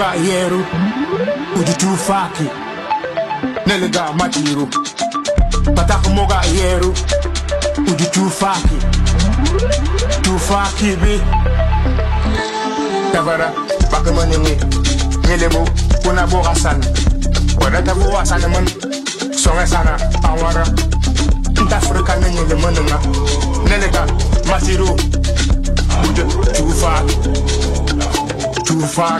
Patak Moga Yeru Uji Tufaki Neliga Matiru Patak Moga Yeru Uji Tufaki Tufaki bi Tabara Bakamanimi Nilemu Kuna Boga San Wadata Boga San Man. Songa Sana Awara Nta Afrika Nile Manunga Neliga Matiru Uji Tufaki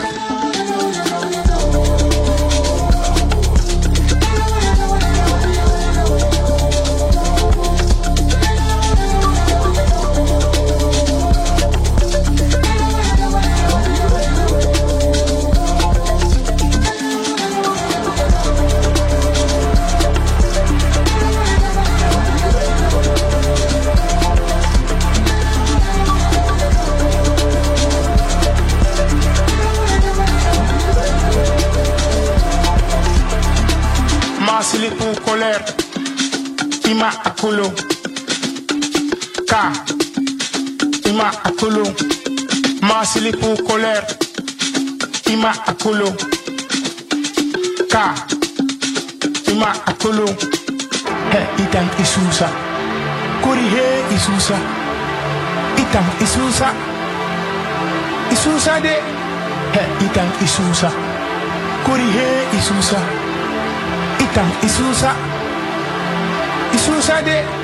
Ima Akulu. K Ima Akulu. Masili pour colère Ima Akulu. K Ima Akulu. He Itam Isusa. Kuri he Isusa. Itam Isusa. Isusa de. He Itam Isusa. Kuri he Isusa. Itam Isusa 稣山的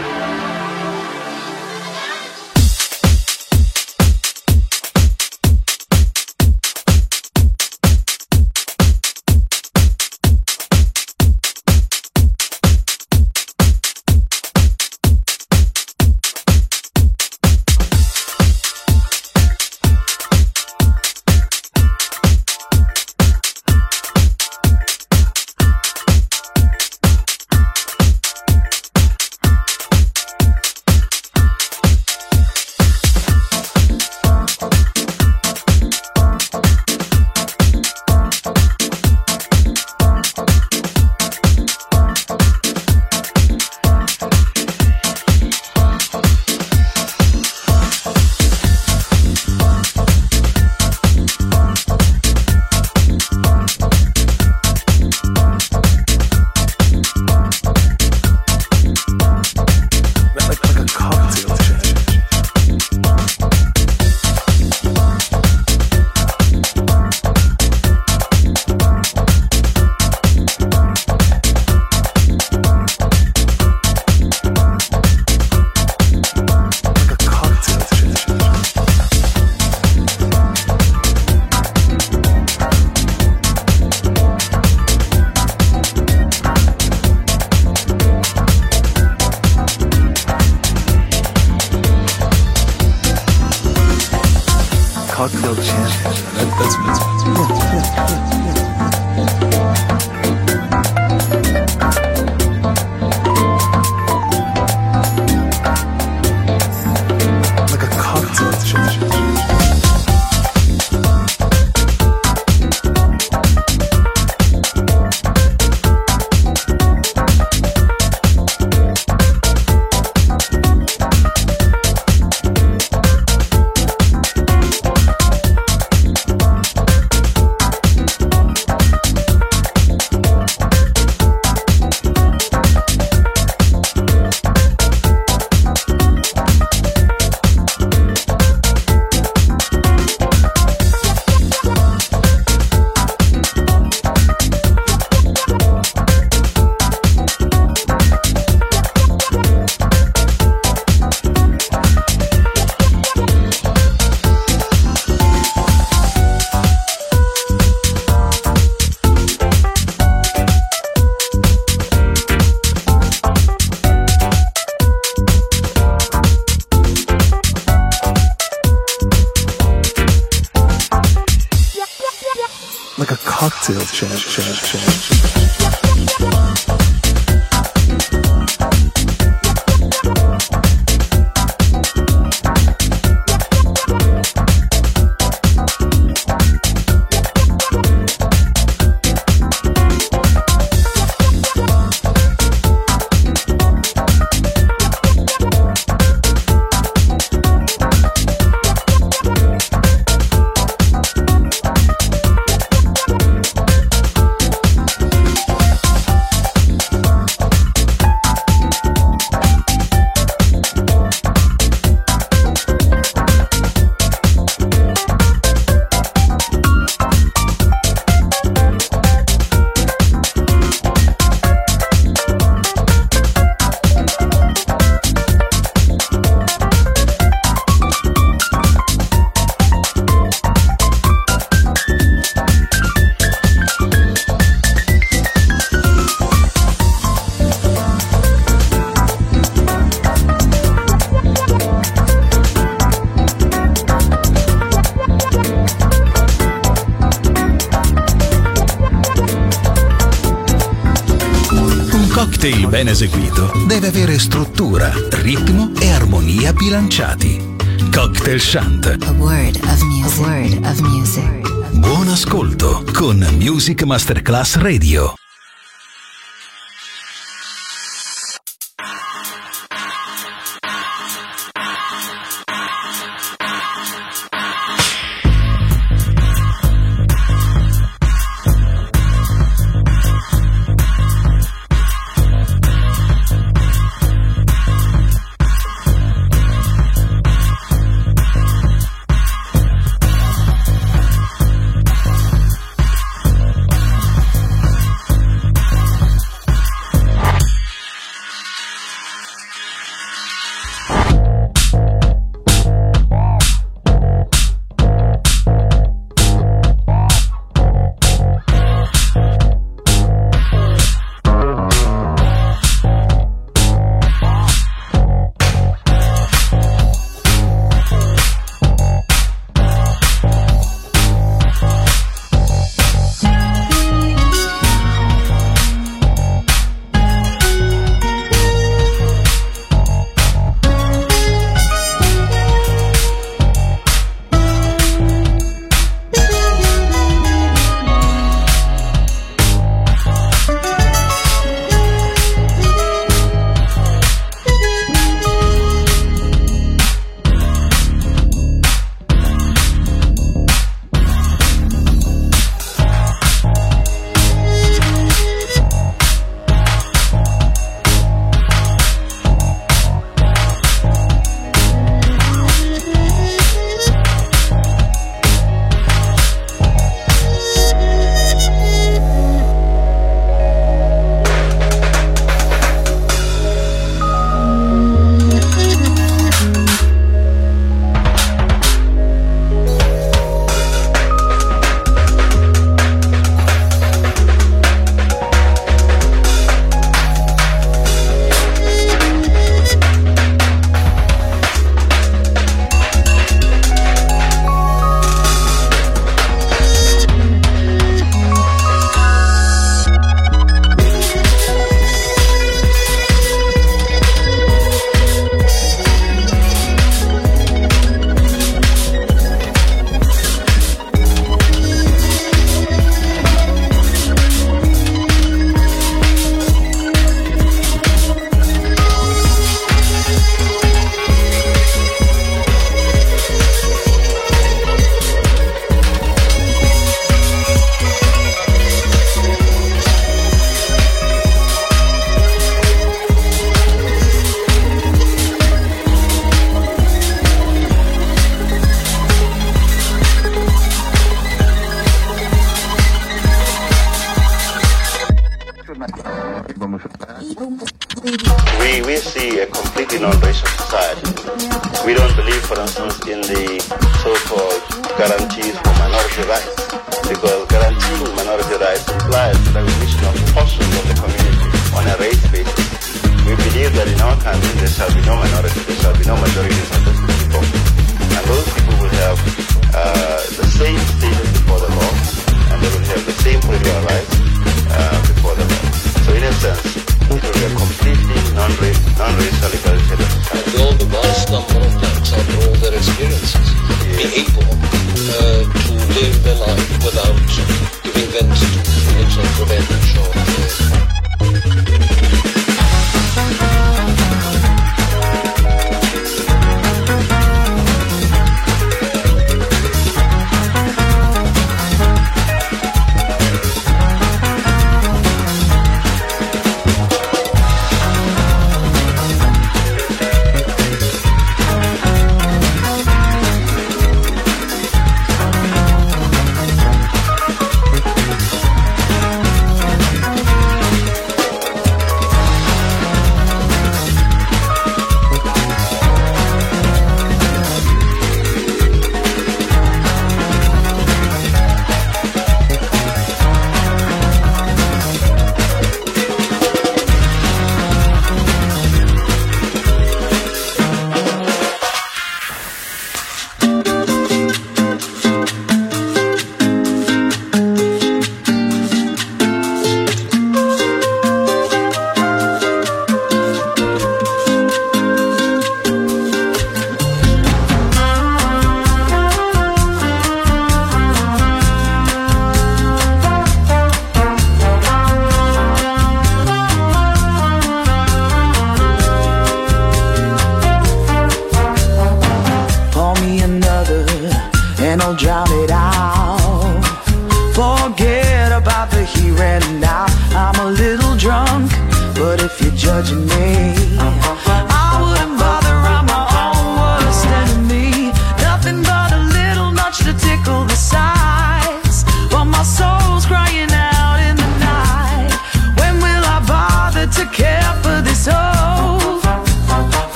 Cocktail Shant. A word of music. A word of music. Buon ascolto con Music Masterclass Radio.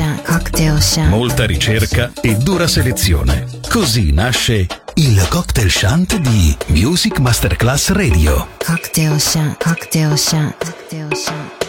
sha, cocktail sha. Molta ricerca e dura selezione. Così nasce il cocktail shant di Music Masterclass Radio. Cocktail sha, cocktail sha, cocktail sha.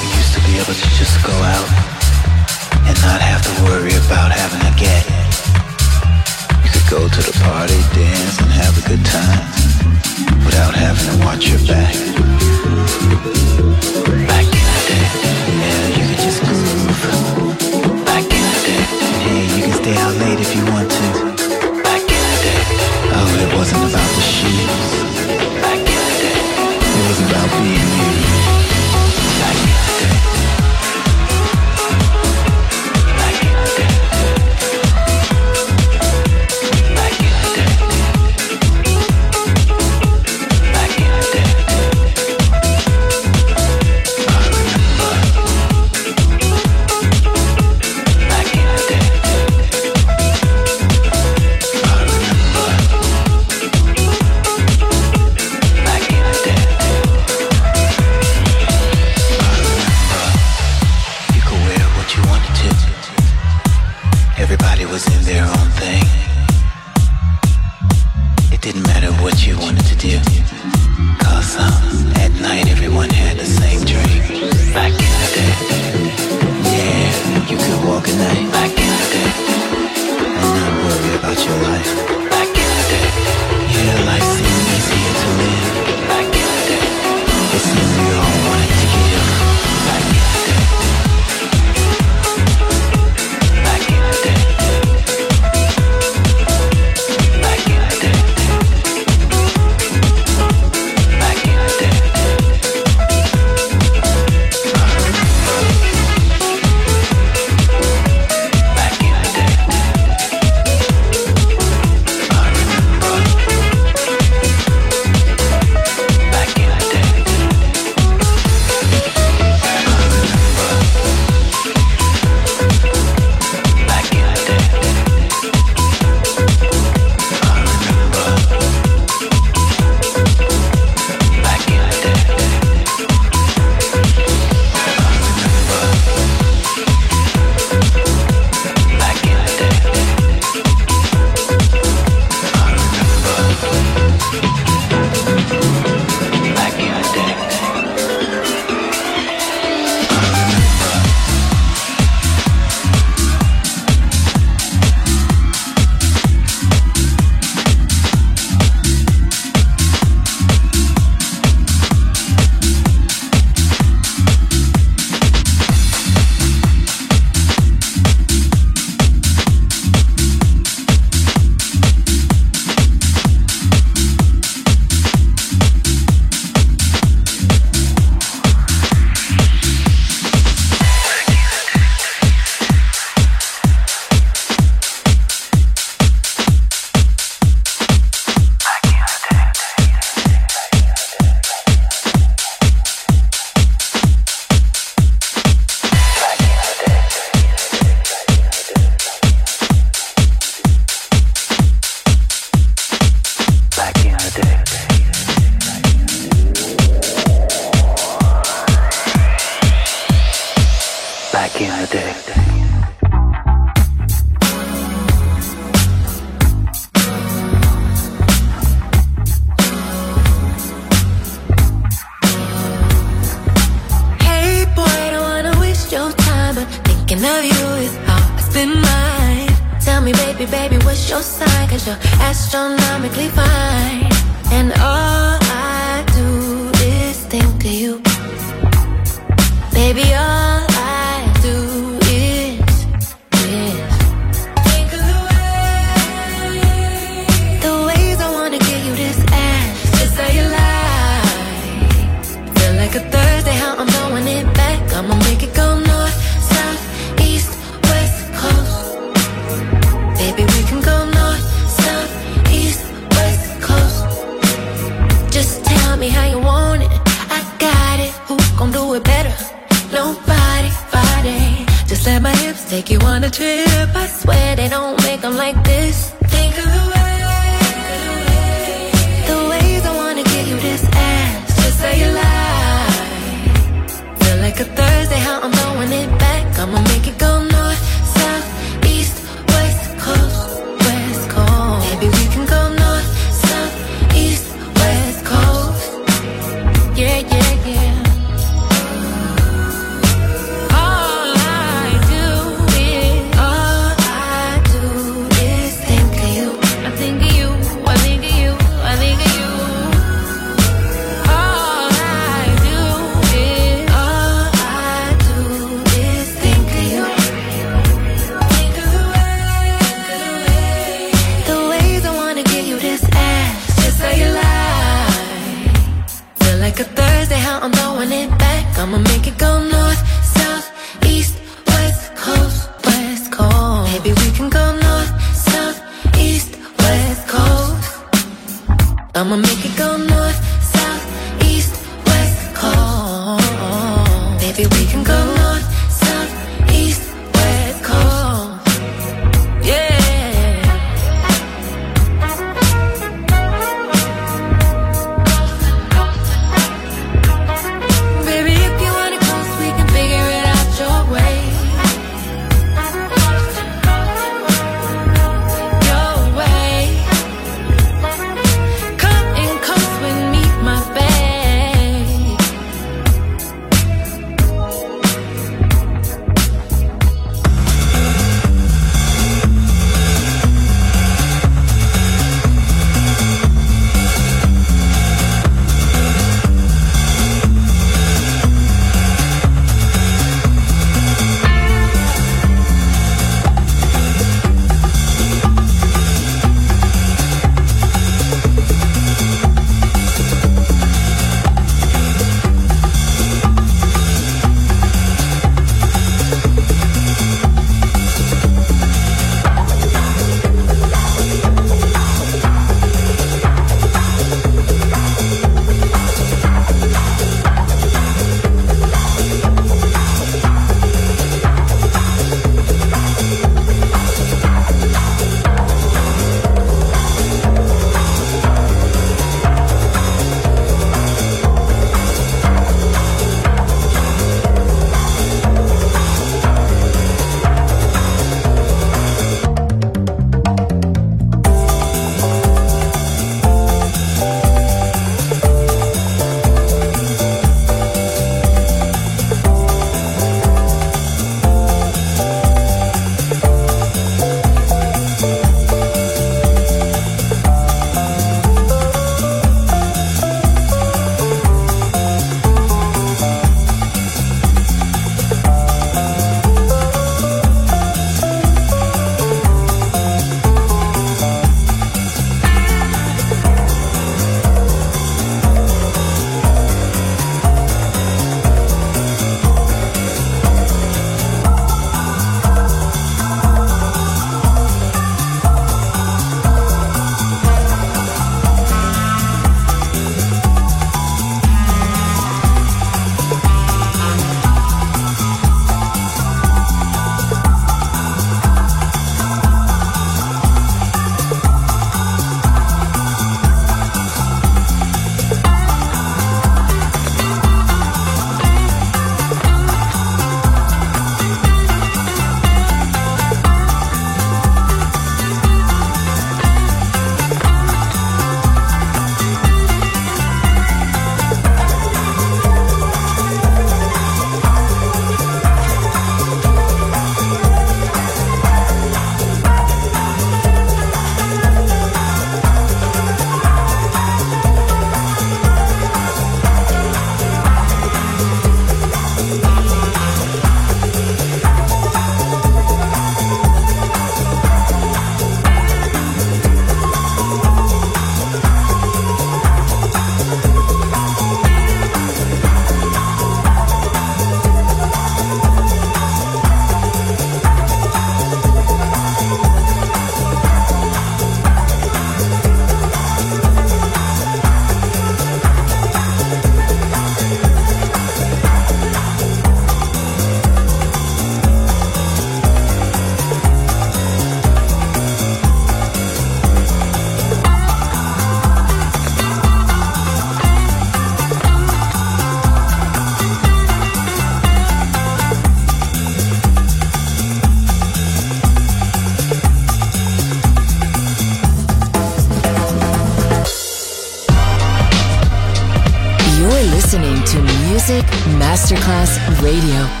Masterclass Radio.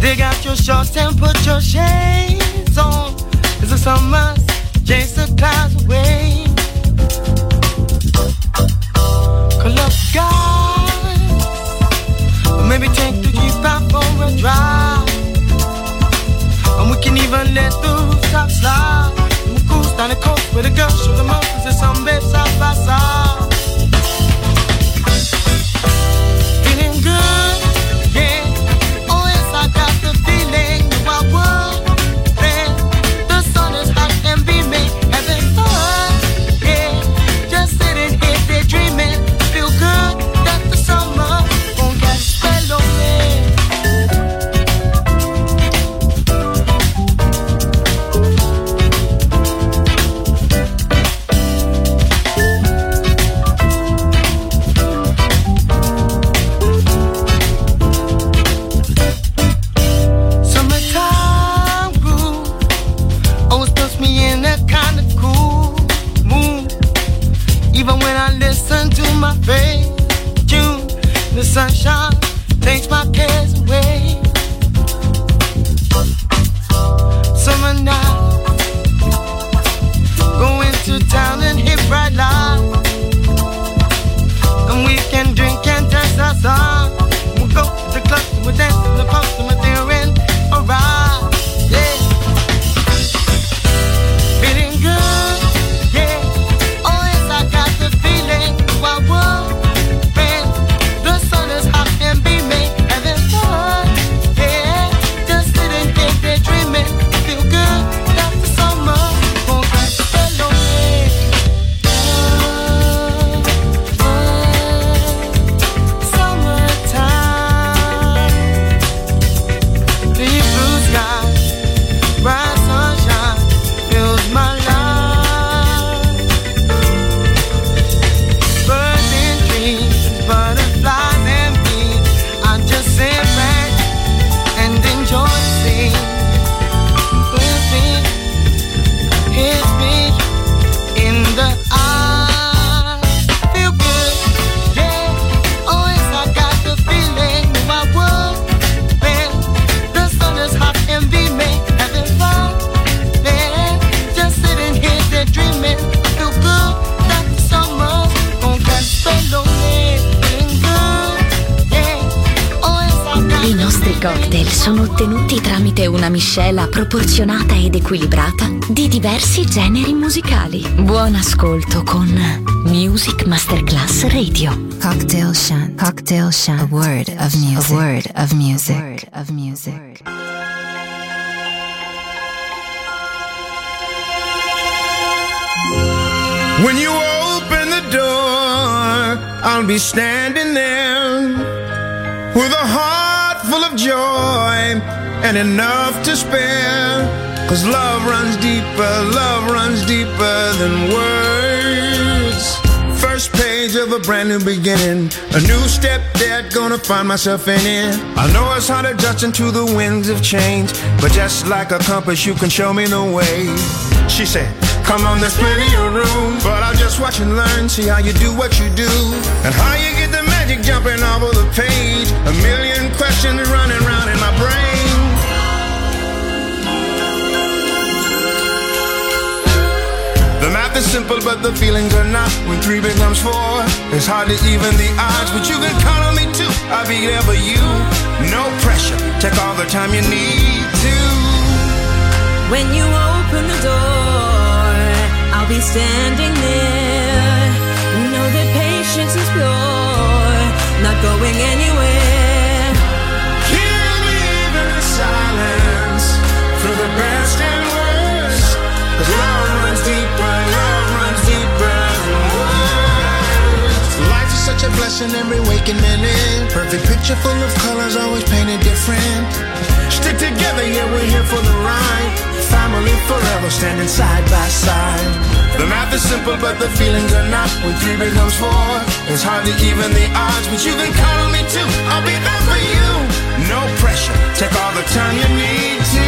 Dig out your shorts and put your shades on. As the summer's chase the clouds away. Call up guys. Maybe take the Jeep out for a drive. And we can even let the rooftop slide. We'll cruise down the coast with a girl, show them up as some babe side by side. Proporzionata ed equilibrata di diversi generi musicali. Buon ascolto con Music Masterclass Radio. Cocktail Shant. Cocktail Shant. A word of music. A word of music. A word of music. When you open the door, I'll be standing there with a heart full of joy and enough to spare. Cause love runs deeper, love runs deeper than words. First page of a brand new beginning, a new step that gonna find myself in it. I know it's hard adjusting to the winds of change, but just like a compass, you can show me the way. She said, Come on, there's plenty of room, but I'll just watch and learn, see how you do what you do, and how you get the magic jumping off of the page. A million questions running round in my brain. The math is simple, but the feelings are not. When three becomes four, it's hard to even the odds. But you can count on me too. I'll be there for you. No pressure. Take all the time you need to. When you open the door, I'll be standing there. Such a blessing every waking minute. Perfect picture full of colors, always painted different. Stick together, yeah, we're here for the ride. Family forever, standing side by side. The math is simple, but the feelings are not. When three becomes four, it's hard to even the odds. But you can count on me too. I'll be there for you. No pressure. Take all the time you need to.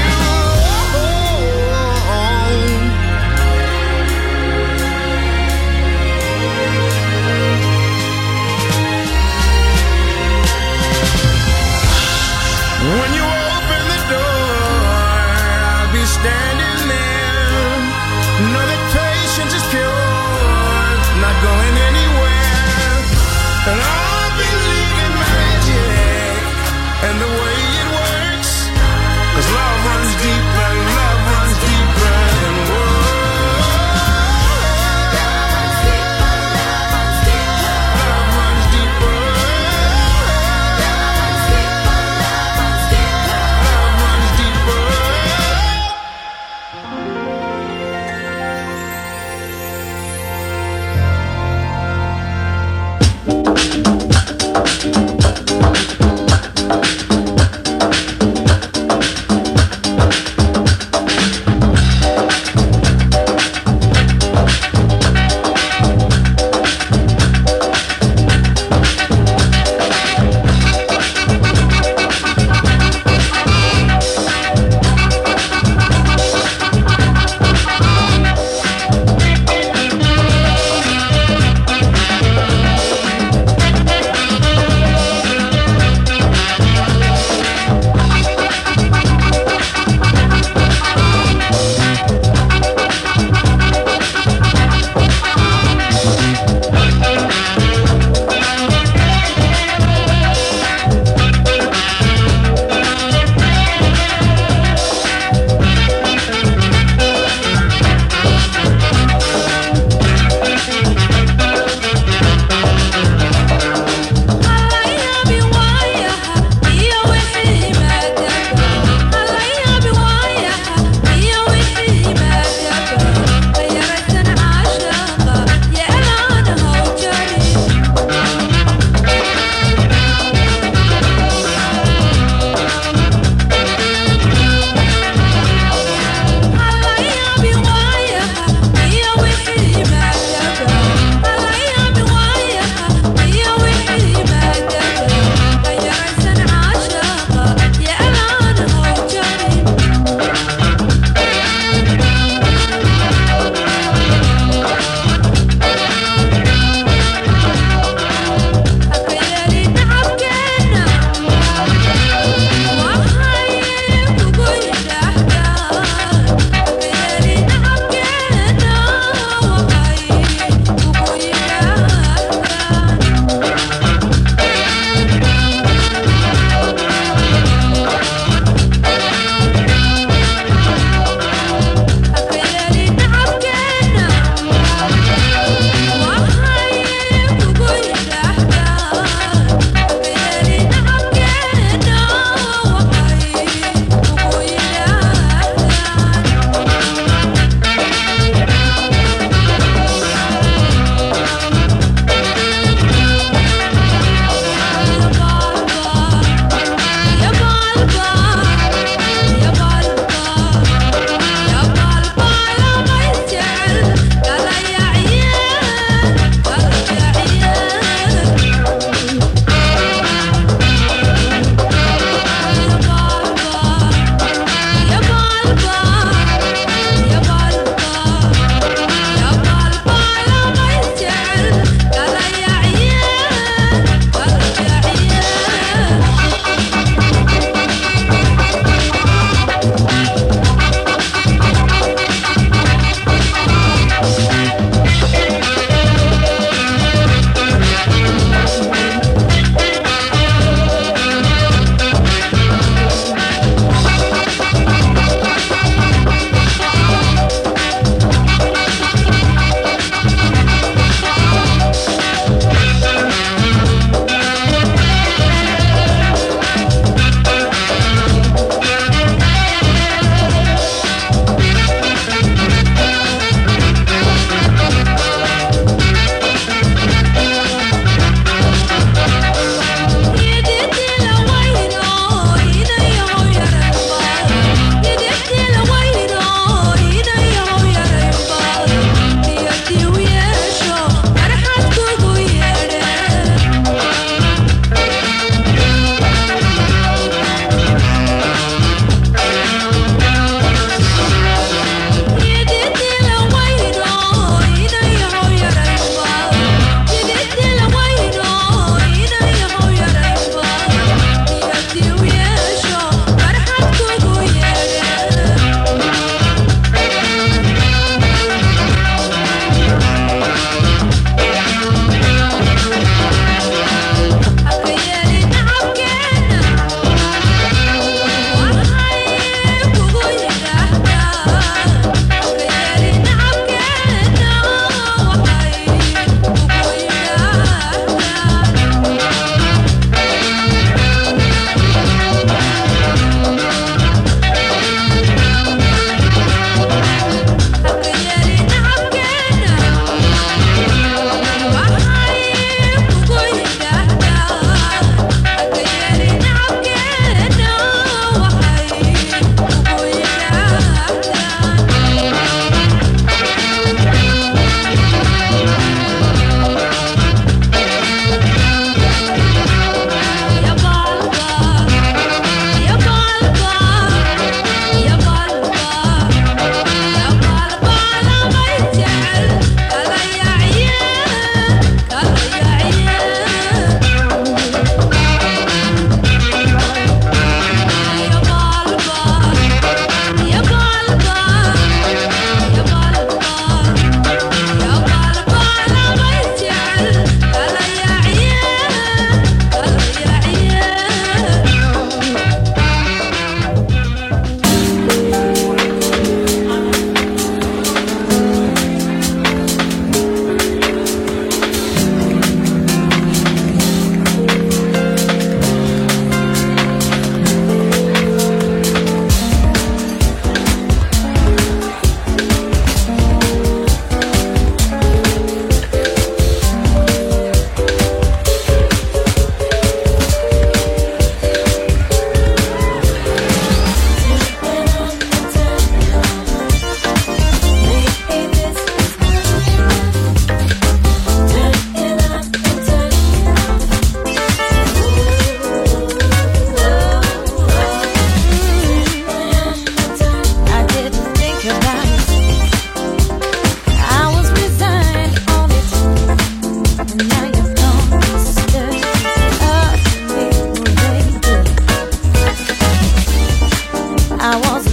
I was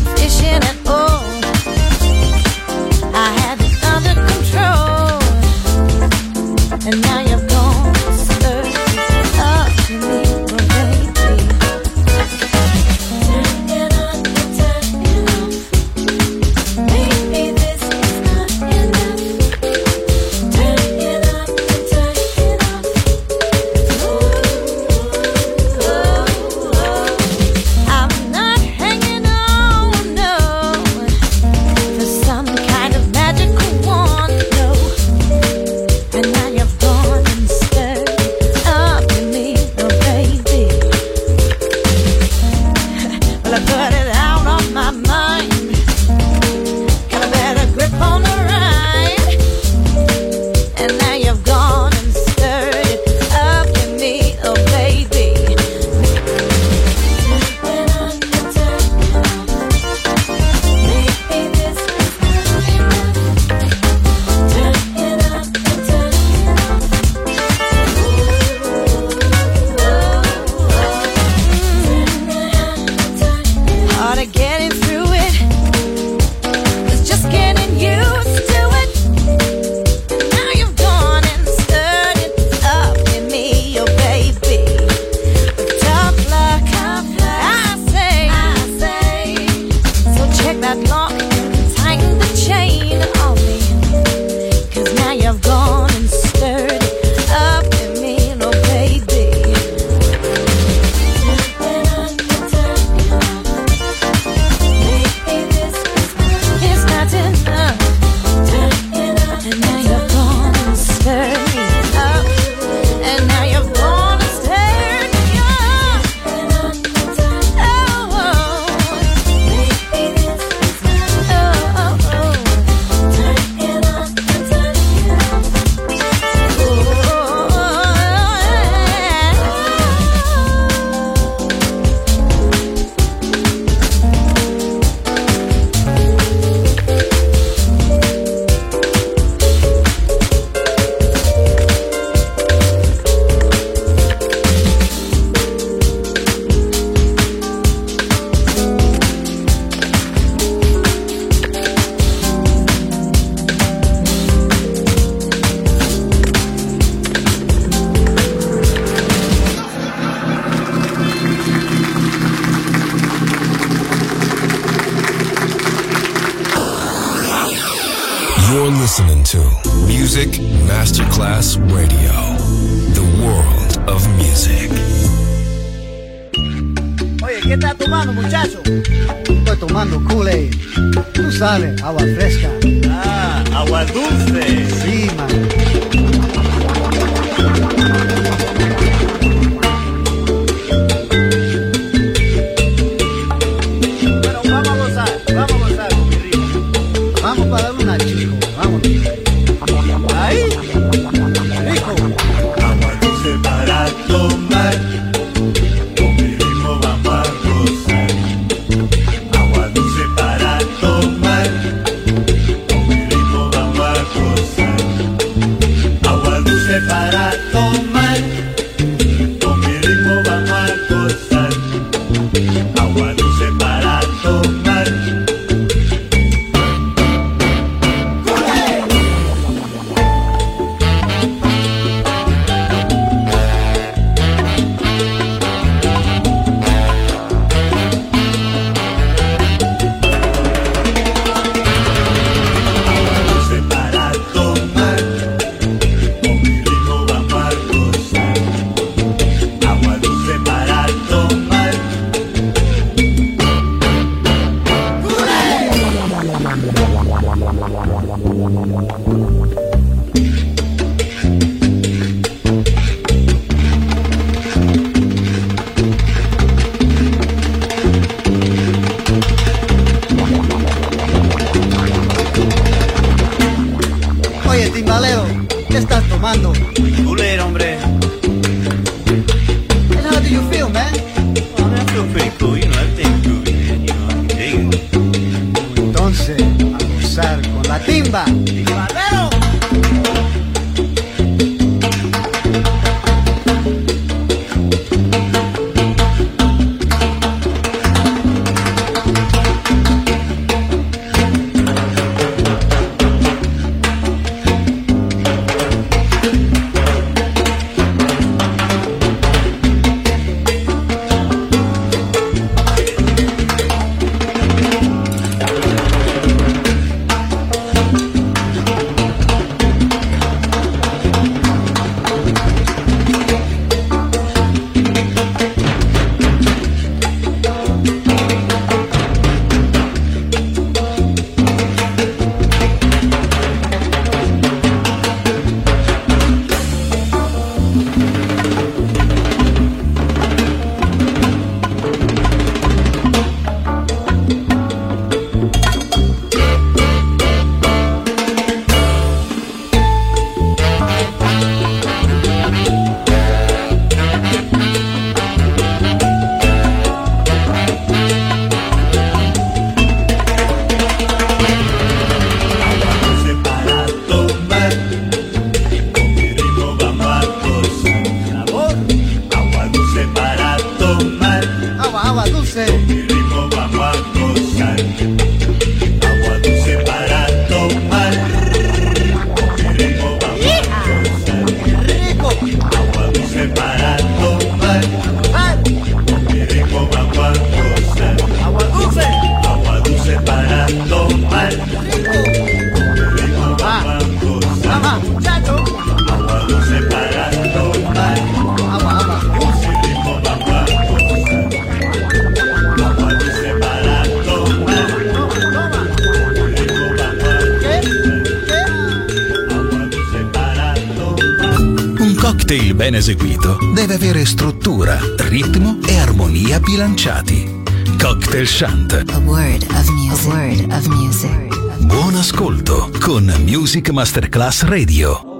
Masterclass Radio.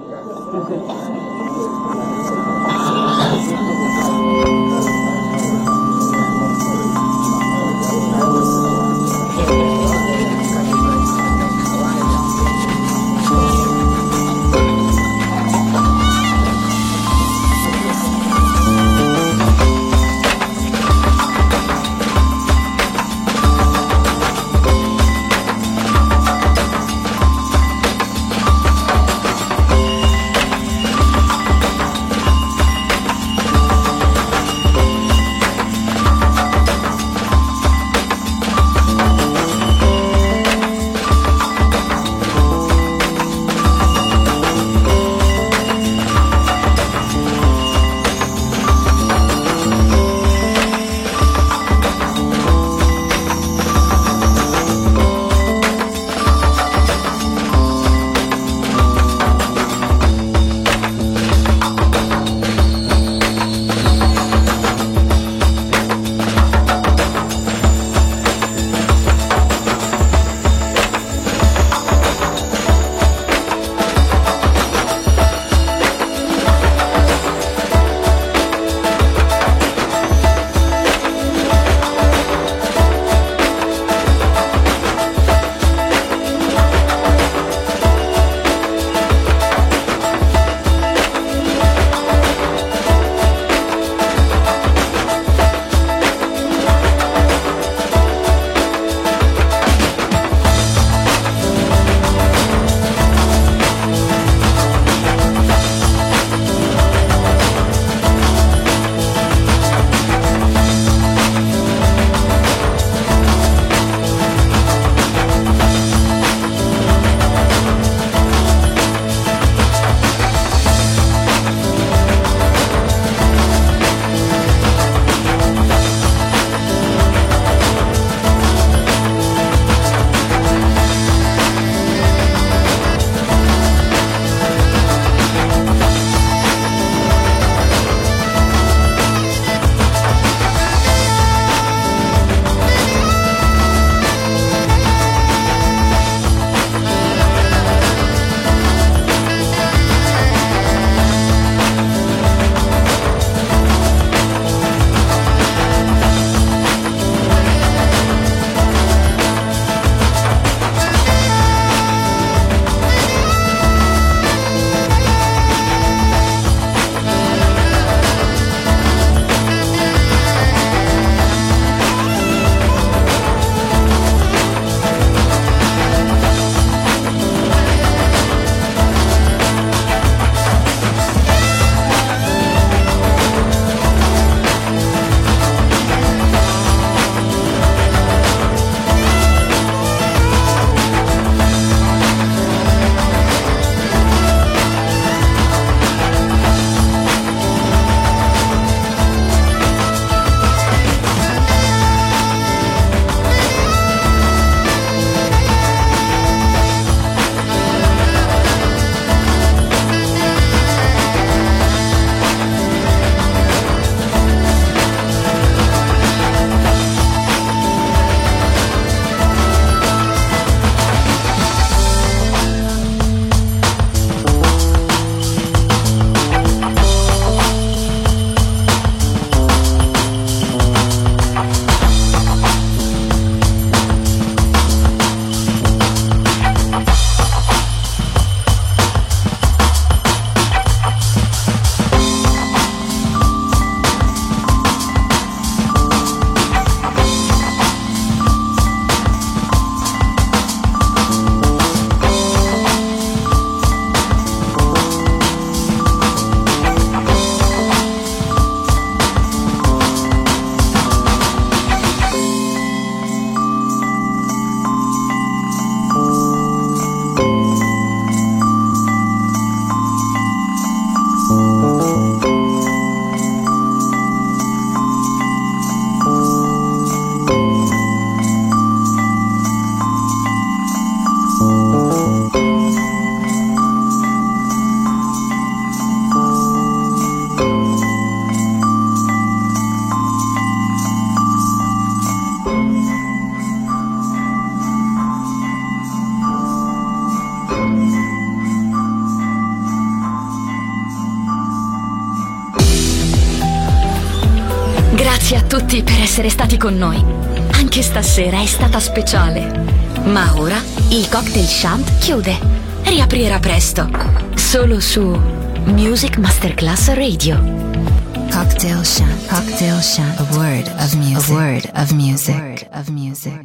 Stati con noi. Anche stasera è stata speciale. Ma ora il cocktail shant chiude. Riaprirà presto. Solo su Music Masterclass Radio. Cocktail Shant. Cocktail Shant. A word of music. A word of music. of music.